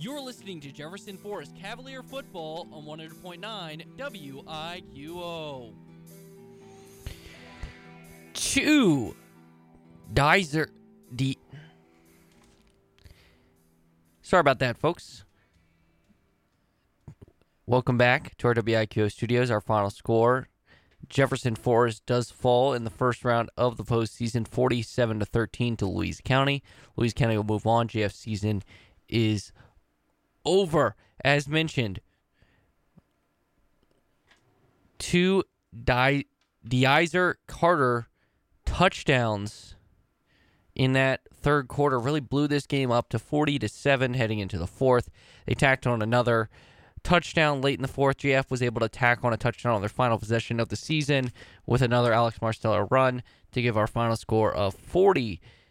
You're listening to Jefferson Forest Cavalier Football on 100.9 WIQO. Two Dizer D. Sorry about that, folks. Welcome back to our WIQO studios. Our final score Jefferson Forest does fall in the first round of the postseason, 47 to 13 to Louisa County. Louisa County will move on. JF season is over. As mentioned, two Di- Deiser Carter touchdowns in that third quarter really blew this game up to 40 to 7 heading into the fourth. They tacked on another touchdown late in the fourth. JF was able to tack on a touchdown on their final possession of the season with another Alex Marsteller run to give our final score of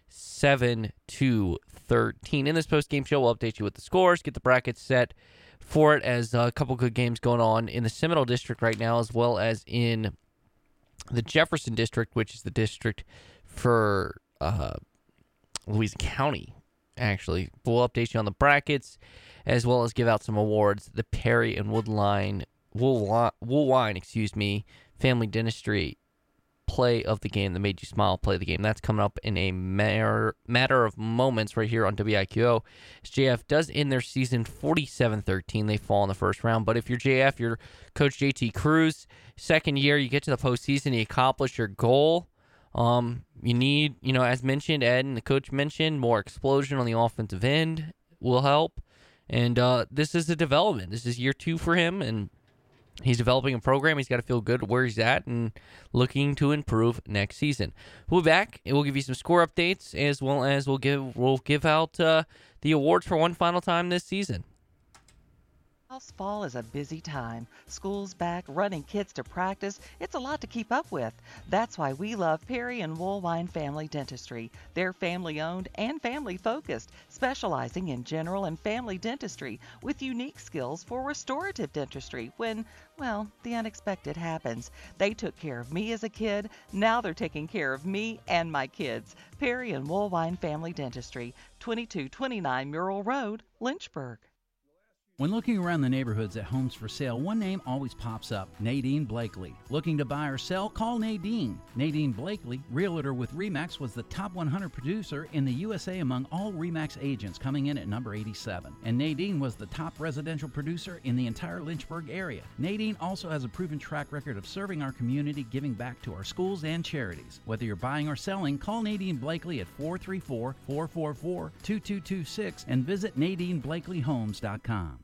47 to 13. In this post game show, we'll update you with the scores, get the brackets set for it, as a couple good games going on in the Seminole District right now, as well as in the Jefferson District, which is the district for uh, Louisa County. Actually, we'll update you on the brackets as well as give out some awards. The Perry and Woodline Wool Woolwine, excuse me, Family Dentistry play of the game that made you smile play the game. That's coming up in a matter, matter of moments right here on WIQO. As JF does end their season 47-13. They fall in the first round. But if you're JF, you're Coach JT Cruz, second year, you get to the postseason, you accomplish your goal. Um, you need, you know, as mentioned, Ed and the coach mentioned, more explosion on the offensive end will help. And uh, this is a development. This is year two for him, and he's developing a program. He's got to feel good where he's at and looking to improve next season. We'll be back and we'll give you some score updates as well as we'll give we'll give out uh, the awards for one final time this season. House fall is a busy time. School's back, running kids to practice. It's a lot to keep up with. That's why we love Perry and Woolwine Family Dentistry. They're family owned and family focused, specializing in general and family dentistry with unique skills for restorative dentistry when, well, the unexpected happens. They took care of me as a kid. Now they're taking care of me and my kids. Perry and Woolwine Family Dentistry, 2229 Murrell Road, Lynchburg. When looking around the neighborhoods at homes for sale, one name always pops up Nadine Blakely. Looking to buy or sell? Call Nadine. Nadine Blakely, realtor with REMAX, was the top 100 producer in the USA among all REMAX agents, coming in at number 87. And Nadine was the top residential producer in the entire Lynchburg area. Nadine also has a proven track record of serving our community, giving back to our schools and charities. Whether you're buying or selling, call Nadine Blakely at 434 444 2226 and visit NadineBlakelyHomes.com.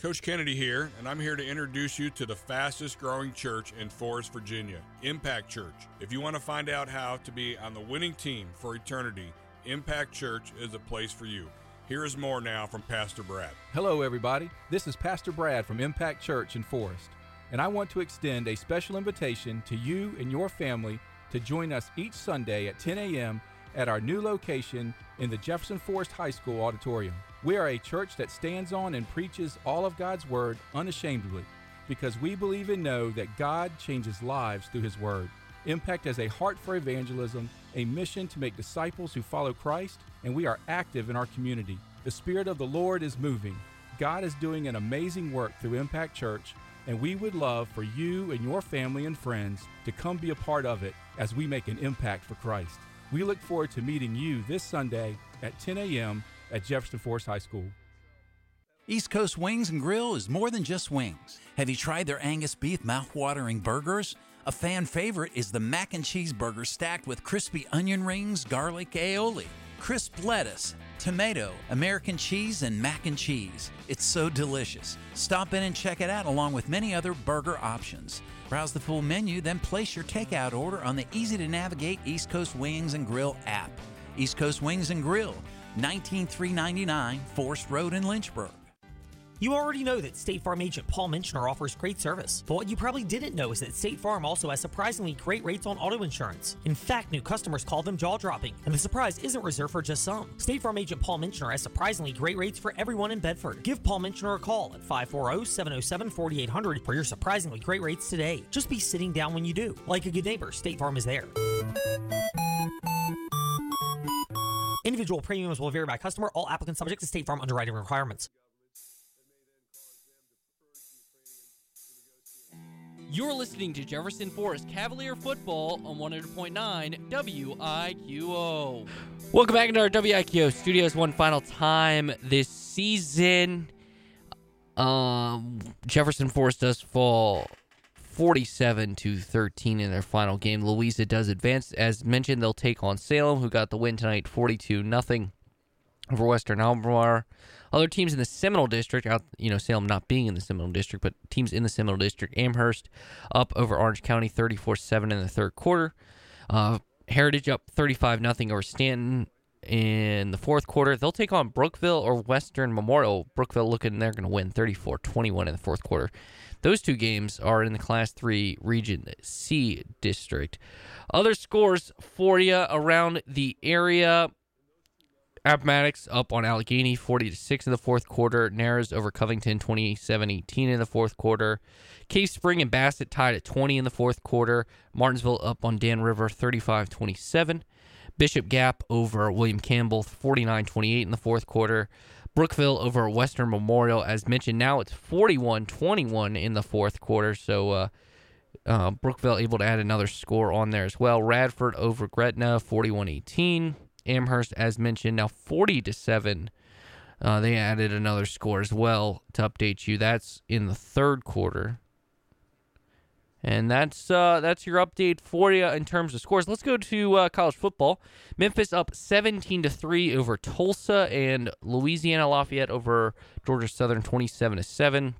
Coach Kennedy here, and I'm here to introduce you to the fastest growing church in Forest, Virginia, Impact Church. If you want to find out how to be on the winning team for eternity, Impact Church is a place for you. Here is more now from Pastor Brad. Hello, everybody. This is Pastor Brad from Impact Church in Forest, and I want to extend a special invitation to you and your family to join us each Sunday at 10 a.m. at our new location in the Jefferson Forest High School auditorium. We are a church that stands on and preaches all of God's Word unashamedly because we believe and know that God changes lives through His Word. Impact has a heart for evangelism, a mission to make disciples who follow Christ, and we are active in our community. The Spirit of the Lord is moving. God is doing an amazing work through Impact Church, and we would love for you and your family and friends to come be a part of it as we make an impact for Christ. We look forward to meeting you this Sunday at 10 a.m at Jefferson Forest High School. East Coast Wings and Grill is more than just wings. Have you tried their Angus beef mouth-watering burgers? A fan favorite is the mac and cheese burger stacked with crispy onion rings, garlic aioli, crisp lettuce, tomato, American cheese, and mac and cheese. It's so delicious. Stop in and check it out along with many other burger options. Browse the full menu, then place your takeout order on the easy to navigate East Coast Wings and Grill app. East Coast Wings and Grill 19399 Forest Road in Lynchburg. You already know that State Farm agent Paul Menchner offers great service, but what you probably didn't know is that State Farm also has surprisingly great rates on auto insurance. In fact, new customers call them jaw dropping, and the surprise isn't reserved for just some. State Farm agent Paul Menchner has surprisingly great rates for everyone in Bedford. Give Paul Menchner a call at 540 707 4800 for your surprisingly great rates today. Just be sitting down when you do. Like a good neighbor, State Farm is there. Individual premiums will vary by customer. All applicants subject to State Farm underwriting requirements. You're listening to Jefferson Forest Cavalier Football on 100.9 WIQO. Welcome back into our WIQO studios one final time this season. Um, Jefferson Forest does fall 47 to 13 in their final game. Louisa does advance. As mentioned, they'll take on Salem, who got the win tonight 42 nothing over Western Albemarle. Other teams in the Seminole District, out you know Salem not being in the Seminole District, but teams in the Seminole District, Amherst up over Orange County 34-7 in the third quarter. Uh, Heritage up 35 nothing over Staunton in the fourth quarter. They'll take on Brookville or Western Memorial. Brookville looking they're going to win 34-21 in the fourth quarter. Those two games are in the Class 3 Region C district. Other scores for you around the area. Appomattox up on Alleghany 40 to 6 in the fourth quarter. Narrows over Covington 27-18 in the fourth quarter. Cave Spring and Bassett tied at 20 in the fourth quarter. Martinsville up on Dan River 35-27. Bishop Gap over William Campbell 49-28 in the fourth quarter. Brookville over Western Memorial as mentioned now it's 41-21 in the fourth quarter. So uh, uh, Brookville able to add another score on there as well. Radford over Gretna 41-18. Amherst, as mentioned, now 40 to 7. Uh, they added another score as well to update you. That's in the third quarter. And that's uh, that's your update for you in terms of scores. Let's go to uh, college football. Memphis up 17 to 3 over Tulsa and Louisiana Lafayette over Georgia Southern 27 to 7.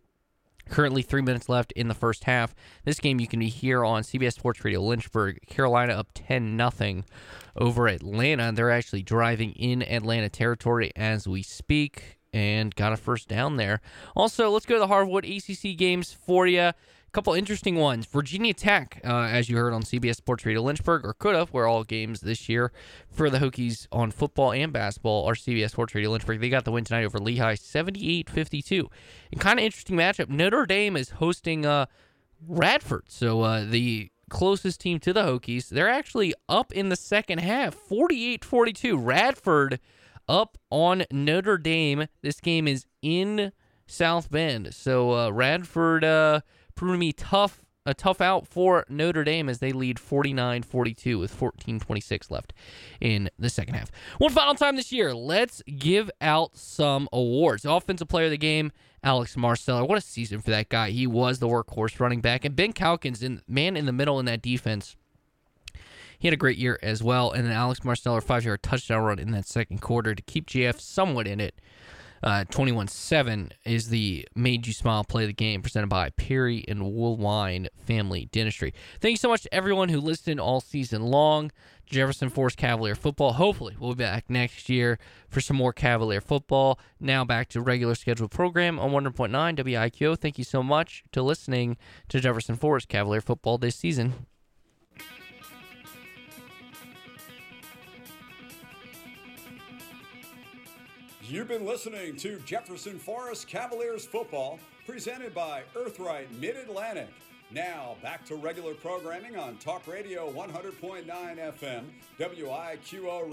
Currently, three minutes left in the first half. This game you can be here on CBS Sports Radio Lynchburg. Carolina up 10 nothing over Atlanta. They're actually driving in Atlanta territory as we speak and got a first down there. Also, let's go to the Harvard ACC games for you. A couple interesting ones. Virginia Tech, uh, as you heard on CBS Sports Radio Lynchburg, or could have, where all games this year for the Hokies on football and basketball are CBS Sports Radio Lynchburg. They got the win tonight over Lehigh, 78-52. And kind of interesting matchup. Notre Dame is hosting uh, Radford, so uh, the closest team to the Hokies. They're actually up in the second half, 48-42. Radford up on Notre Dame. This game is in South Bend, so uh, Radford uh, proving to be tough a tough out for Notre Dame as they lead 49-42 with 14-26 left in the second half. One final time this year, let's give out some awards. Offensive player of the game, Alex Marsteller. What a season for that guy. He was the workhorse running back. And Ben Calkins, in, man in the middle in that defense, he had a great year as well. And then Alex Marsteller, five-yard touchdown run in that second quarter to keep JF somewhat in it. Uh, 21-7 is the Made You Smile play the game presented by Perry and Woolwine Family Dentistry. Thank you so much to everyone who listened all season long. Jefferson Forest Cavalier football. Hopefully, we'll be back next year for some more Cavalier football. Now back to regular scheduled program on 100.9 WIQO. Thank you so much to listening to Jefferson Forest Cavalier football this season. You've been listening to Jefferson Forest Cavaliers football, presented by Earthright Mid Atlantic. Now, back to regular programming on Talk Radio 100.9 FM, WIQO